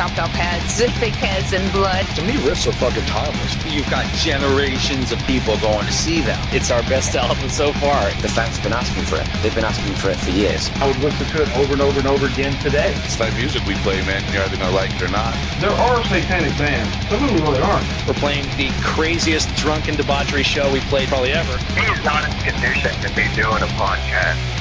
chopped off heads, fake heads, and blood. To me, riffs are fucking timeless. You've got generations of people going to see them. It's our best album so far. The fans have been asking for it. They've been asking for it for years. I would listen to it over and over and over again today. It's that music we play, man. You're either gonna like it or not. There are satanic bands. Some of them really aren't. We're playing the craziest drunken debauchery show we played probably ever. He is not in condition to be doing a podcast.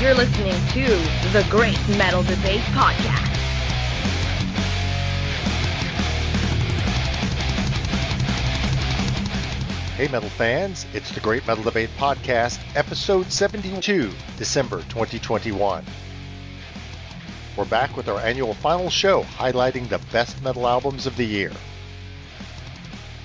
You're listening to the Great Metal Debate Podcast. Hey, metal fans, it's the Great Metal Debate Podcast, episode 72, December 2021. We're back with our annual final show highlighting the best metal albums of the year.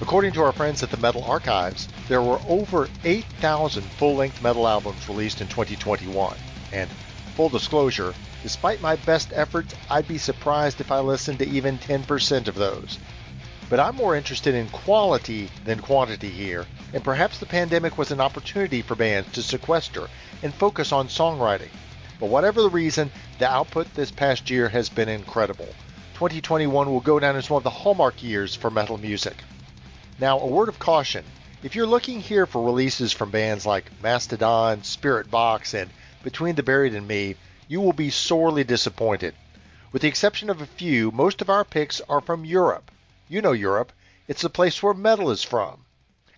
According to our friends at the Metal Archives, there were over 8,000 full length metal albums released in 2021. And full disclosure, despite my best efforts, I'd be surprised if I listened to even 10% of those. But I'm more interested in quality than quantity here, and perhaps the pandemic was an opportunity for bands to sequester and focus on songwriting. But whatever the reason, the output this past year has been incredible. 2021 will go down as one of the hallmark years for metal music. Now, a word of caution. If you're looking here for releases from bands like Mastodon, Spiritbox, and Between the Buried and Me, you will be sorely disappointed. With the exception of a few, most of our picks are from Europe. You know Europe. It's the place where metal is from.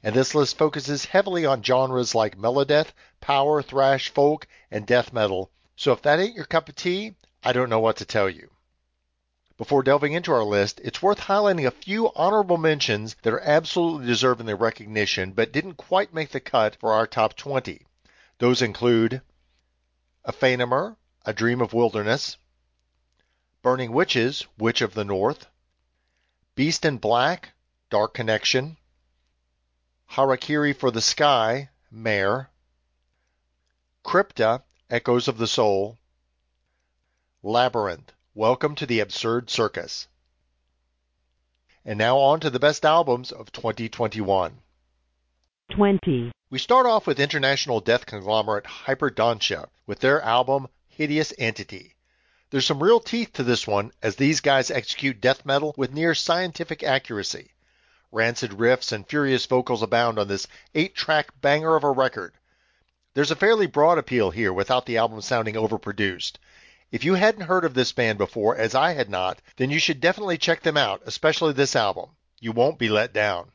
And this list focuses heavily on genres like melodeath, power, thrash, folk, and death metal. So if that ain't your cup of tea, I don't know what to tell you. Before delving into our list, it's worth highlighting a few honorable mentions that are absolutely deserving their recognition but didn't quite make the cut for our top 20. Those include Aephanemer, A Dream of Wilderness, Burning Witches, Witch of the North, Beast in Black, Dark Connection, Harakiri for the Sky, Mare, Crypta, Echoes of the Soul, Labyrinth, Welcome to the Absurd Circus. And now on to the best albums of 2021. 20. We start off with international death conglomerate Hyperdontia with their album Hideous Entity. There's some real teeth to this one as these guys execute death metal with near scientific accuracy. Rancid riffs and furious vocals abound on this eight track banger of a record. There's a fairly broad appeal here without the album sounding overproduced. If you hadn't heard of this band before, as I had not, then you should definitely check them out, especially this album. You won't be let down.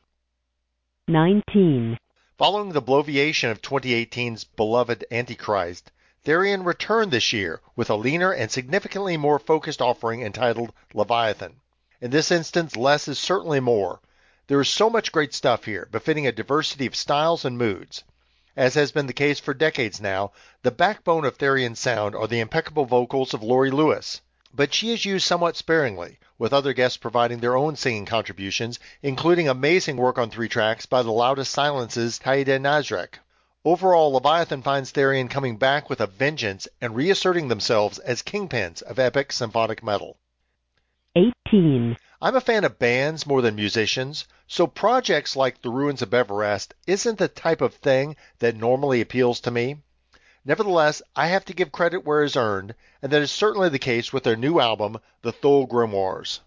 19. Following the bloviation of 2018's beloved Antichrist, Therion returned this year with a leaner and significantly more focused offering entitled Leviathan. In this instance, less is certainly more. There is so much great stuff here, befitting a diversity of styles and moods. As has been the case for decades now, the backbone of Therion's sound are the impeccable vocals of Lori Lewis. But she is used somewhat sparingly, with other guests providing their own singing contributions, including amazing work on three tracks by the Loudest Silence's Taida Nazraić. Overall, Leviathan finds Therion coming back with a vengeance and reasserting themselves as kingpins of epic symphonic metal. 18. I'm a fan of bands more than musicians, so projects like The Ruins of Beverast isn't the type of thing that normally appeals to me. Nevertheless, I have to give credit where is earned, and that is certainly the case with their new album, The Thule Grimoires.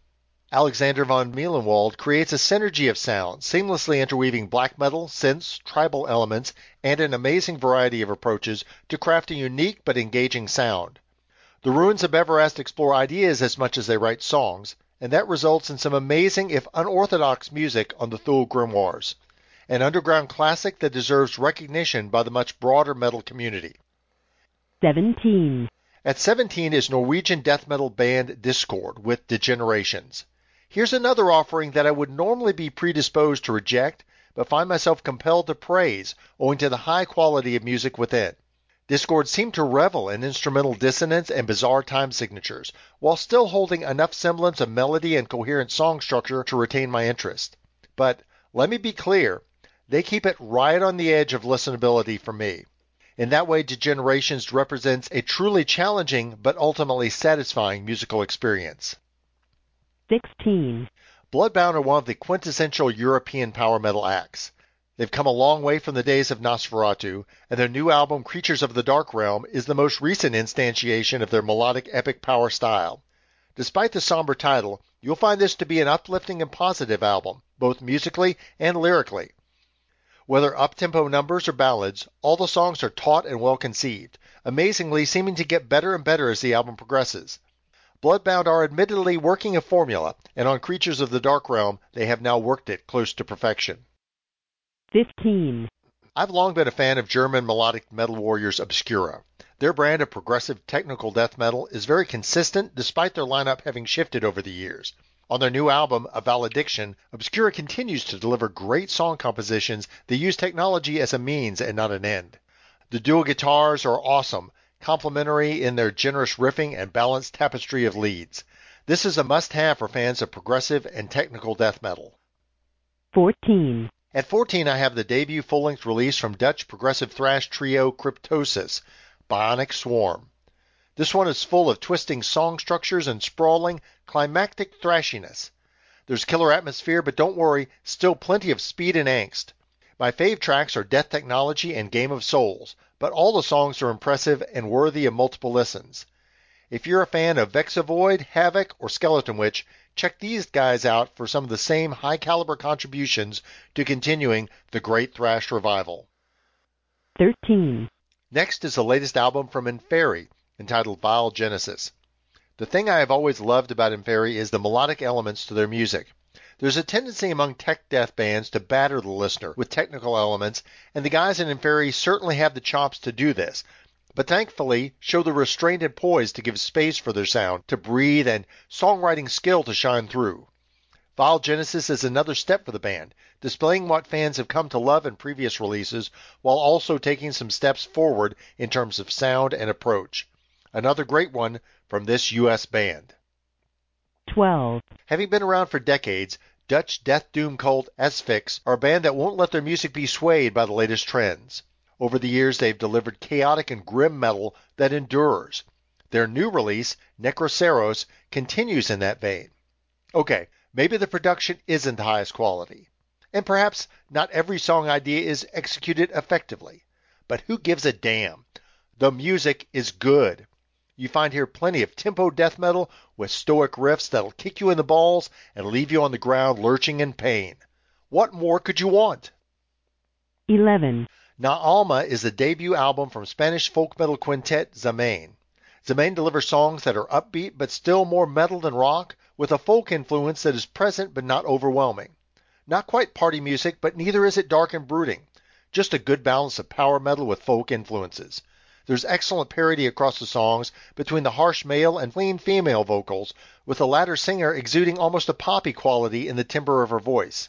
Alexander von Meilenwald creates a synergy of sound, seamlessly interweaving black metal, synths, tribal elements, and an amazing variety of approaches to craft a unique but engaging sound. The Ruins of Beverast explore ideas as much as they write songs, and that results in some amazing, if unorthodox, music on the Thule Grimoires, an underground classic that deserves recognition by the much broader metal community. 17. At 17 is Norwegian death metal band Diskord with Degenerations. Here's another offering that I would normally be predisposed to reject, but find myself compelled to praise owing to the high quality of music within. Diskord seemed to revel in instrumental dissonance and bizarre time signatures, while still holding enough semblance of melody and coherent song structure to retain my interest. But let me be clear, they keep it right on the edge of listenability for me. In that way, Degenerations represents a truly challenging but ultimately satisfying musical experience. 16. Bloodbound are one of the quintessential European power metal acts. They've come a long way from the days of Nosferatu, and their new album, Creatures of the Dark Realm, is the most recent instantiation of their melodic epic power style. Despite the somber title, you'll find this to be an uplifting and positive album, both musically and lyrically. Whether up-tempo numbers or ballads, all the songs are taut and well conceived, amazingly seeming to get better and better as the album progresses. Bloodbound are admittedly working a formula, and on Creatures of the Dark Realm, they have now worked it close to perfection. 15. I've long been a fan of German melodic metal warriors Obscura. Their brand of progressive technical death metal is very consistent despite their lineup having shifted over the years. On their new album, A Valediction, Obscura continues to deliver great song compositions that use technology as a means and not an end. The dual guitars are awesome, complementary in their generous riffing and balanced tapestry of leads. This is a must have for fans of progressive and technical death metal. 14. At 14, I have the debut full length release from Dutch progressive thrash trio Cryptosis, Bionic Swarm. This one is full of twisting song structures and sprawling, climactic thrashiness. There's killer atmosphere, but don't worry, still plenty of speed and angst. My fave tracks are Death Technology and Game of Souls, but all the songs are impressive and worthy of multiple listens. If you're a fan of Vexavoid, Havok, or Skeleton Witch, check these guys out for some of the same high caliber contributions to continuing the great thrash revival. 13. Next is the latest album from Inferi, entitled Vile Genesis. The thing I have always loved about Inferi is the melodic elements to their music. There's a tendency among tech death bands to batter the listener with technical elements, and the guys in Inferi certainly have the chops to do this, but thankfully show the restraint and poise to give space for their sound to breathe and songwriting skill to shine through. Vile Genesis is another step for the band, displaying what fans have come to love in previous releases while also taking some steps forward in terms of sound and approach. Another great one from this U.S. band. 12. Having been around for decades, Dutch death doom cult Asphyx are a band that won't let their music be swayed by the latest trends. Over the years, they've delivered chaotic and grim metal that endures. Their new release, Necroceros, continues in that vein. Okay, maybe the production isn't the highest quality, and perhaps not every song idea is executed effectively, but who gives a damn? The music is good. You find here plenty of tempo death metal with stoic riffs that'll kick you in the balls and leave you on the ground lurching in pain. What more could you want? 11. Na Alma is the debut album from Spanish folk metal quintet Xhamain. Xhamain delivers songs that are upbeat but still more metal than rock, with a folk influence that is present but not overwhelming. Not quite party music, but neither is it dark and brooding. Just a good balance of power metal with folk influences. There's excellent parity across the songs between the harsh male and clean female vocals, with the latter singer exuding almost a poppy quality in the timbre of her voice.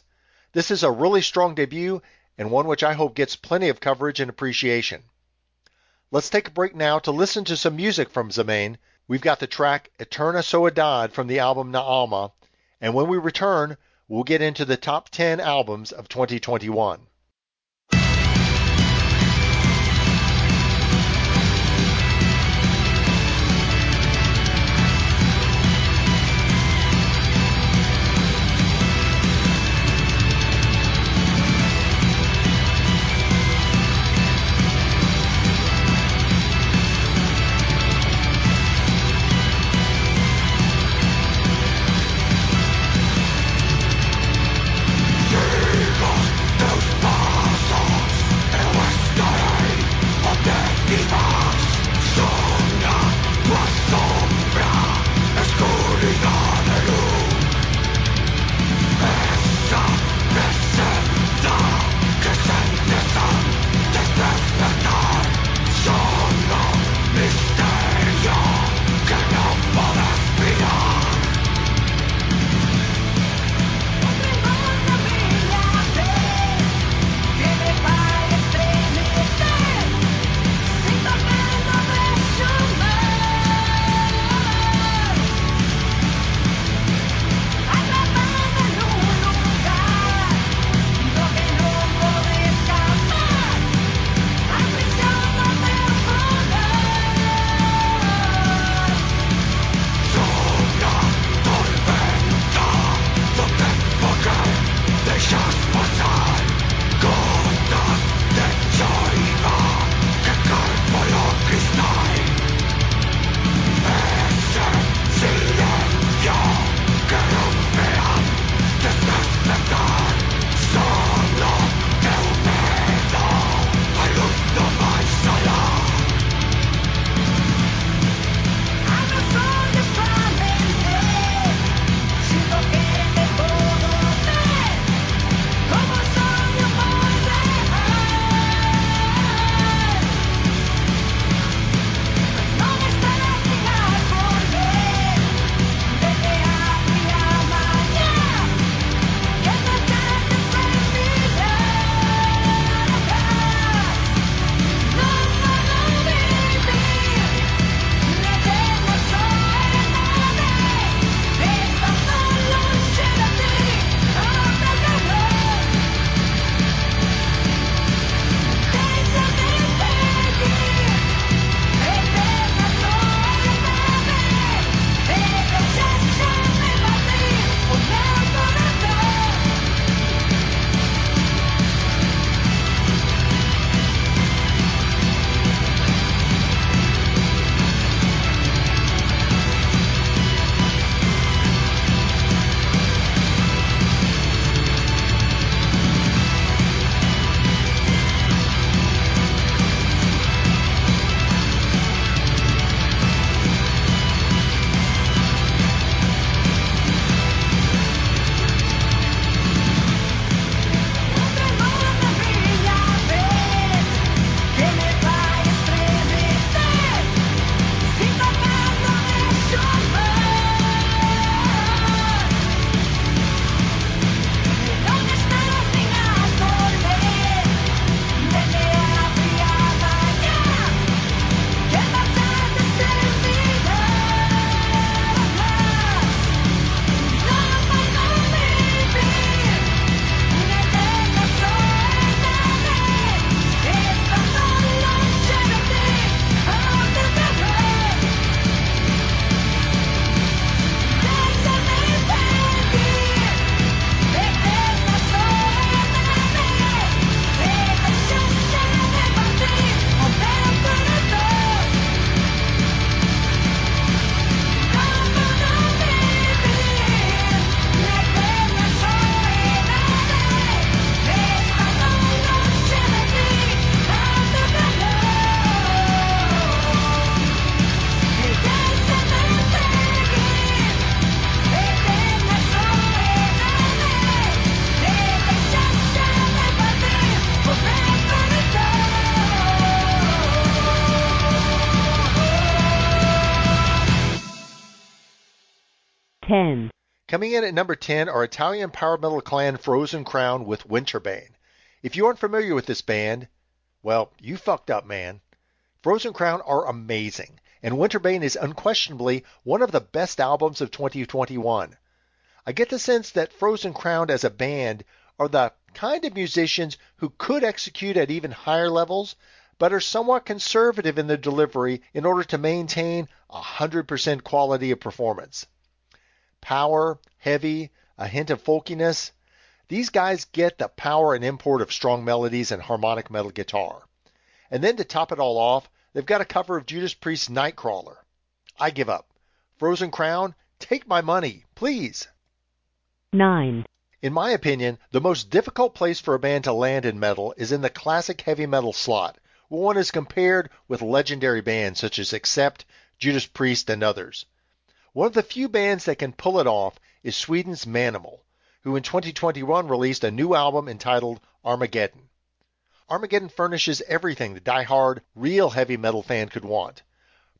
This is a really strong debut and one which I hope gets plenty of coverage and appreciation. Let's take a break now to listen to some music from Xhamain. We've got the track Eterna Soedad from the album Na Alma, and when we return, we'll get into the top 10 albums of 2021. Coming in at number 10 are Italian power metal clan Frozen Crown with Winterbane. If you aren't familiar with this band, well, you fucked up, man. Frozen Crown are amazing, and Winterbane is unquestionably one of the best albums of 2021. I get the sense that Frozen Crown as a band are the kind of musicians who could execute at even higher levels, but are somewhat conservative in their delivery in order to maintain 100% quality of performance. Power, heavy, a hint of folkiness. These guys get the power and import of strong melodies and harmonic metal guitar. And then to top it all off, they've got a cover of Judas Priest's Nightcrawler. I give up. Frozen Crown, take my money, please. 9. In my opinion, the most difficult place for a band to land in metal is in the classic heavy metal slot, where one is compared with legendary bands such as Accept, Judas Priest, and others. One of the few bands that can pull it off is Sweden's Manimal, who in 2021 released a new album entitled Armageddon. Armageddon furnishes everything the die-hard, real heavy metal fan could want.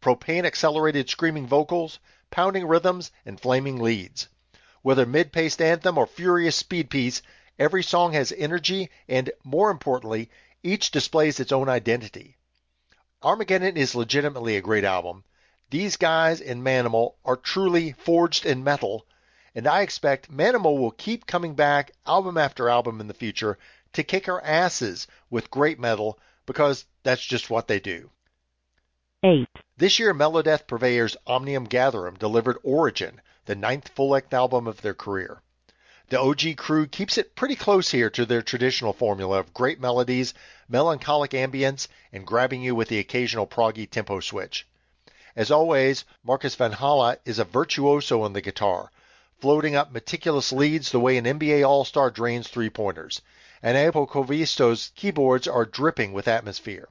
Propane accelerated screaming vocals, pounding rhythms, and flaming leads. Whether mid-paced anthem or furious speed piece, every song has energy and, more importantly, each displays its own identity. Armageddon is legitimately a great album. These guys in Manimal are truly forged in metal, and I expect Manimal will keep coming back album after album in the future to kick our asses with great metal because that's just what they do. 8. This year, Melodeath purveyors Omnium Gatherum delivered Origin, the ninth full-length album of their career. The OG crew keeps it pretty close here to their traditional formula of great melodies, melancholic ambience, and grabbing you with the occasional proggy tempo switch. As always, Markus Vanhala is a virtuoso on the guitar, floating up meticulous leads the way an NBA All-Star drains three-pointers, and Aapo Koivisto's keyboards are dripping with atmosphere.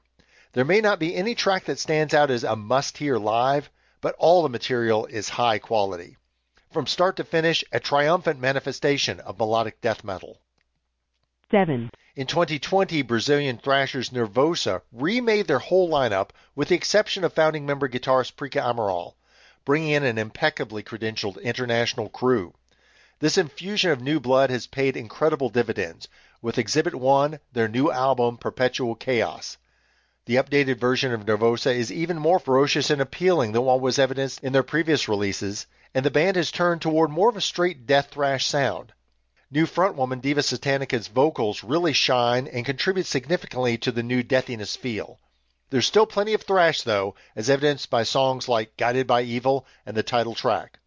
There may not be any track that stands out as a must-hear live, but all the material is high quality. From start to finish, a triumphant manifestation of melodic death metal. 7. In 2020, Brazilian thrashers Nervosa remade their whole lineup with the exception of founding member guitarist Prika Amaral, bringing in an impeccably credentialed international crew. This infusion of new blood has paid incredible dividends, with Exhibit 1, their new album Perpetual Chaos. The updated version of Nervosa is even more ferocious and appealing than what was evidenced in their previous releases, and the band has turned toward more of a straight death thrash sound. New frontwoman Diva Satanica's vocals really shine and contribute significantly to the new deathiness feel. There's still plenty of thrash, though, as evidenced by songs like Guided by Evil and the title track.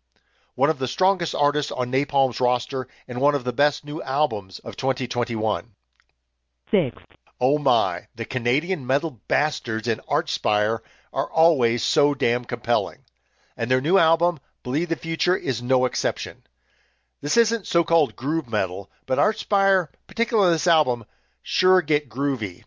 One of the strongest artists on Napalm's roster and one of the best new albums of 2021. 6. Oh my, the Canadian metal bastards in Archspire are always so damn compelling. And their new album, Bleed the Future, is no exception. This isn't so-called groove metal, but Archspire, particularly this album, sure get groovy.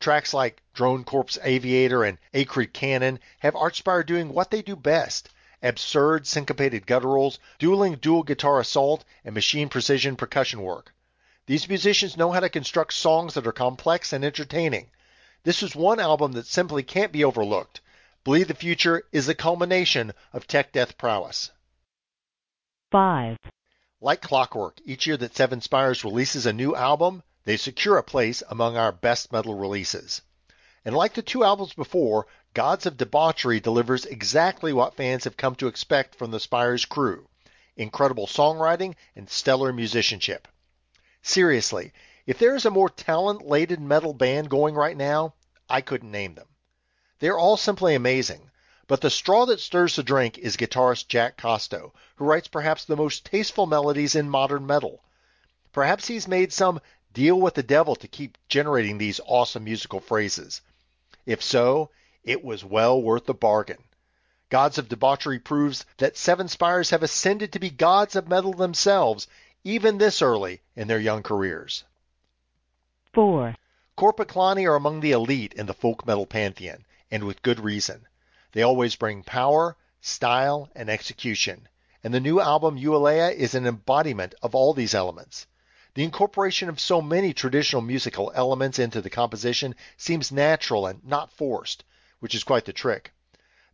Tracks like Drone Corpse Aviator and Acrid Canon have Archspire doing what they do best. Absurd syncopated gutturals, dueling dual guitar assault, and machine precision percussion work. These musicians know how to construct songs that are complex and entertaining. This is one album that simply can't be overlooked. Bleed the Future is the culmination of tech death prowess. 5. Like clockwork, each year that Seven Spires releases a new album, they secure a place among our best metal releases. And like the two albums before, Gods of Debauchery delivers exactly what fans have come to expect from the Spires crew incredible songwriting and stellar musicianship. Seriously, if there is a more talent laden metal band going right now, I couldn't name them. They're all simply amazing. But the straw that stirs the drink is guitarist Jack Kosto, who writes perhaps the most tasteful melodies in modern metal. Perhaps he's made some deal with the devil to keep generating these awesome musical phrases. If so, it was well worth the bargain. Gods of Debauchery proves that Seven Spires have ascended to be gods of metal themselves, even this early in their young careers. 4. Korpiklaani are among the elite in the folk metal pantheon, and with good reason. They always bring power, style, and execution, and the new album Ualea is an embodiment of all these elements. The incorporation of so many traditional musical elements into the composition seems natural and not forced, which is quite the trick.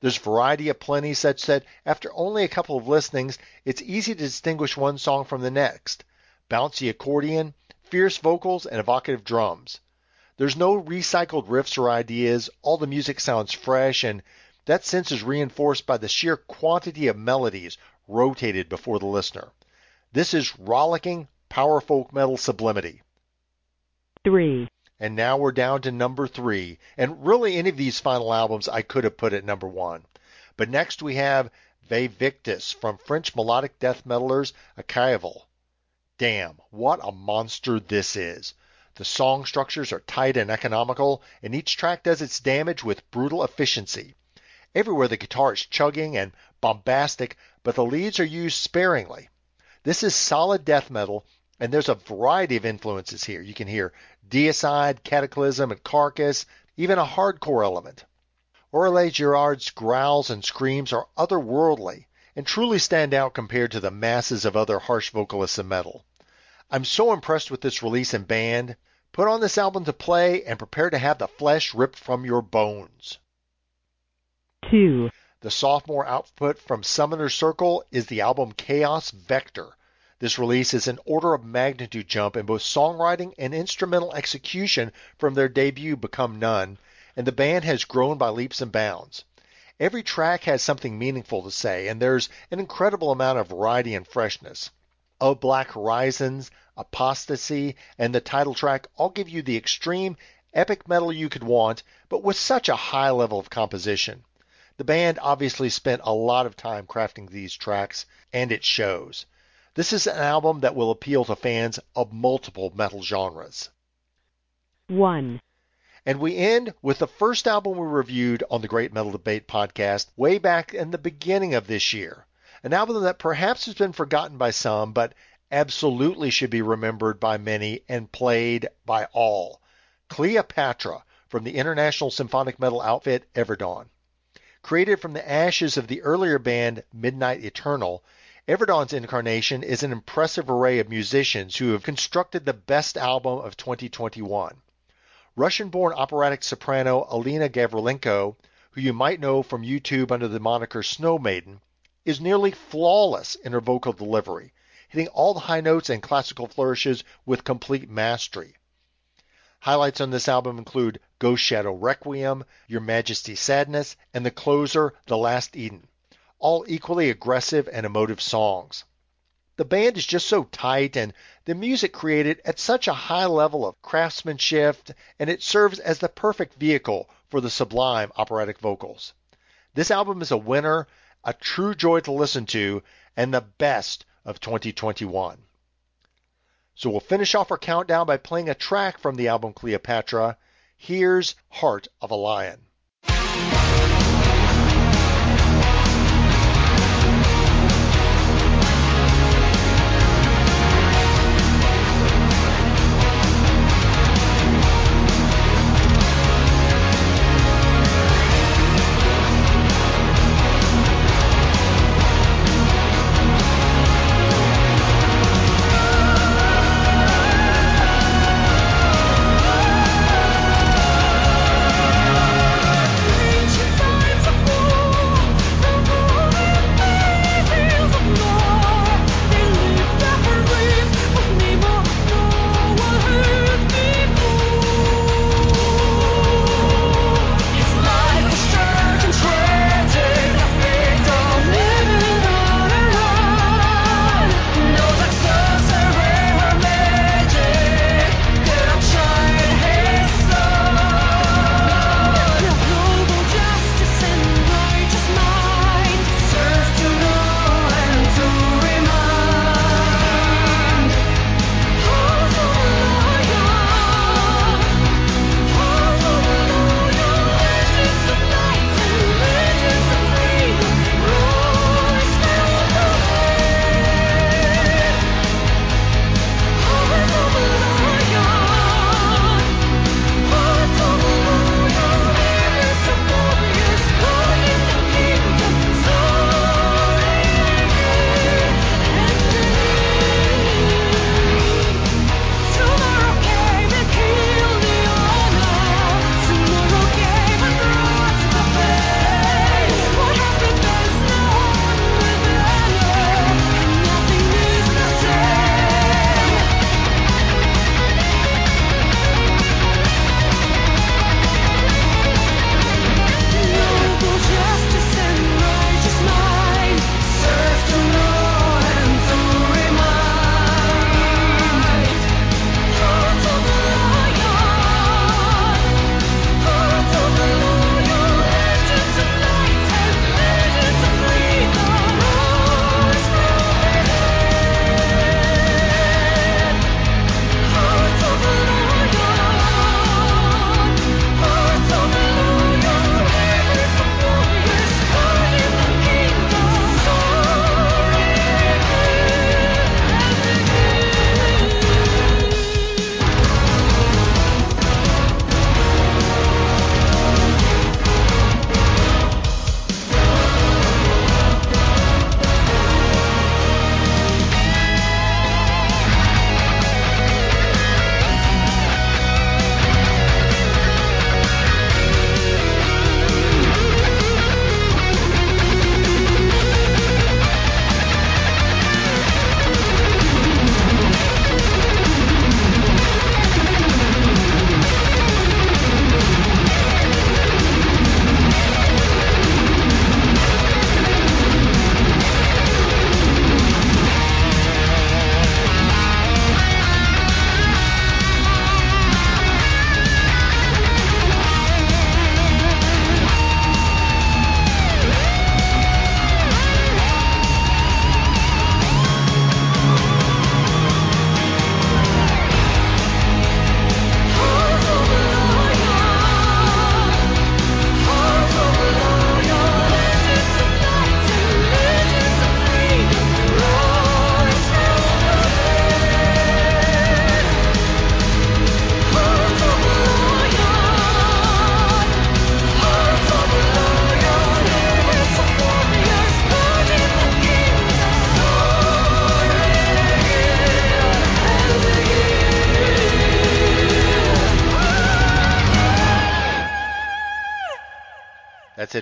There's variety aplenty such that after only a couple of listenings, it's easy to distinguish one song from the next. Bouncy accordion, fierce vocals, and evocative drums. There's no recycled riffs or ideas, all the music sounds fresh, and that sense is reinforced by the sheer quantity of melodies rotated before the listener. This is rollicking power folk metal sublimity. 3. And now we're down to number three. And really, any of these final albums I could have put at number one. But next we have Vae Victis from French melodic death metalers Akiavel. Damn, what a monster this is. The song structures are tight and economical, and each track does its damage with brutal efficiency. Everywhere the guitar is chugging and bombastic, but the leads are used sparingly. This is solid death metal, and there's a variety of influences here. You can hear Deicide, Cataclysm, and Carcass, even a hardcore element. Aurélien Girard's growls and screams are otherworldly and truly stand out compared to the masses of other harsh vocalists in metal. I'm so impressed with this release and band. Put on this album to play and prepare to have the flesh ripped from your bones. 2. The sophomore output from Summoner Circle is the album Chaos Vector. This release is an order of magnitude jump in both songwriting and instrumental execution from their debut Become None, and the band has grown by leaps and bounds. Every track has something meaningful to say, and there's an incredible amount of variety and freshness. Of Black Horizons, Apostasy, and the title track all give you the extreme, epic metal you could want, but with such a high level of composition. The band obviously spent a lot of time crafting these tracks, and it shows. This is an album that will appeal to fans of multiple metal genres. 1. And we end with the first album we reviewed on the Great Metal Debate podcast way back in the beginning of this year. An album that perhaps has been forgotten by some, but absolutely should be remembered by many and played by all. Cleopatra from the international symphonic metal outfit Everdawn. Created from the ashes of the earlier band Midnight Eternal, Everdawn's incarnation is an impressive array of musicians who have constructed the best album of 2021. Russian born operatic soprano Alina Gavrilenko, who you might know from YouTube under the moniker Snow Maiden, is nearly flawless in her vocal delivery, hitting all the high notes and classical flourishes with complete mastery. Highlights on this album include Ghost Shadow Requiem, Your Majesty's Sadness, and the closer, The Last Eden, all equally aggressive and emotive songs. The band is just so tight and the music created at such a high level of craftsmanship and it serves as the perfect vehicle for the sublime operatic vocals. This album is a winner a true joy to listen to, and the best of 2021. So we'll finish off our countdown by playing a track from the album Cleopatra. Here's Heart of a Lion.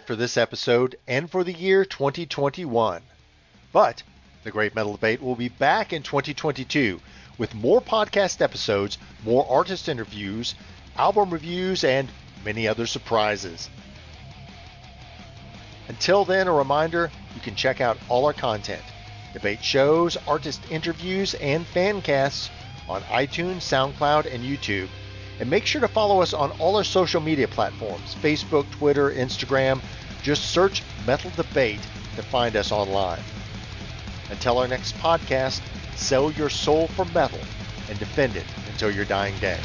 For this episode and for the year 2021. But the Great Metal Debate will be back in 2022 with more podcast episodes, more artist interviews, album reviews, and many other surprises. Until then, a reminder you can check out all our content debate shows, artist interviews, and fan casts on iTunes, SoundCloud, and YouTube. And make sure to follow us on all our social media platforms Facebook, Twitter, Instagram. Just search Metal Debate to find us online. Until our next podcast, sell your soul for metal and defend it until your dying day.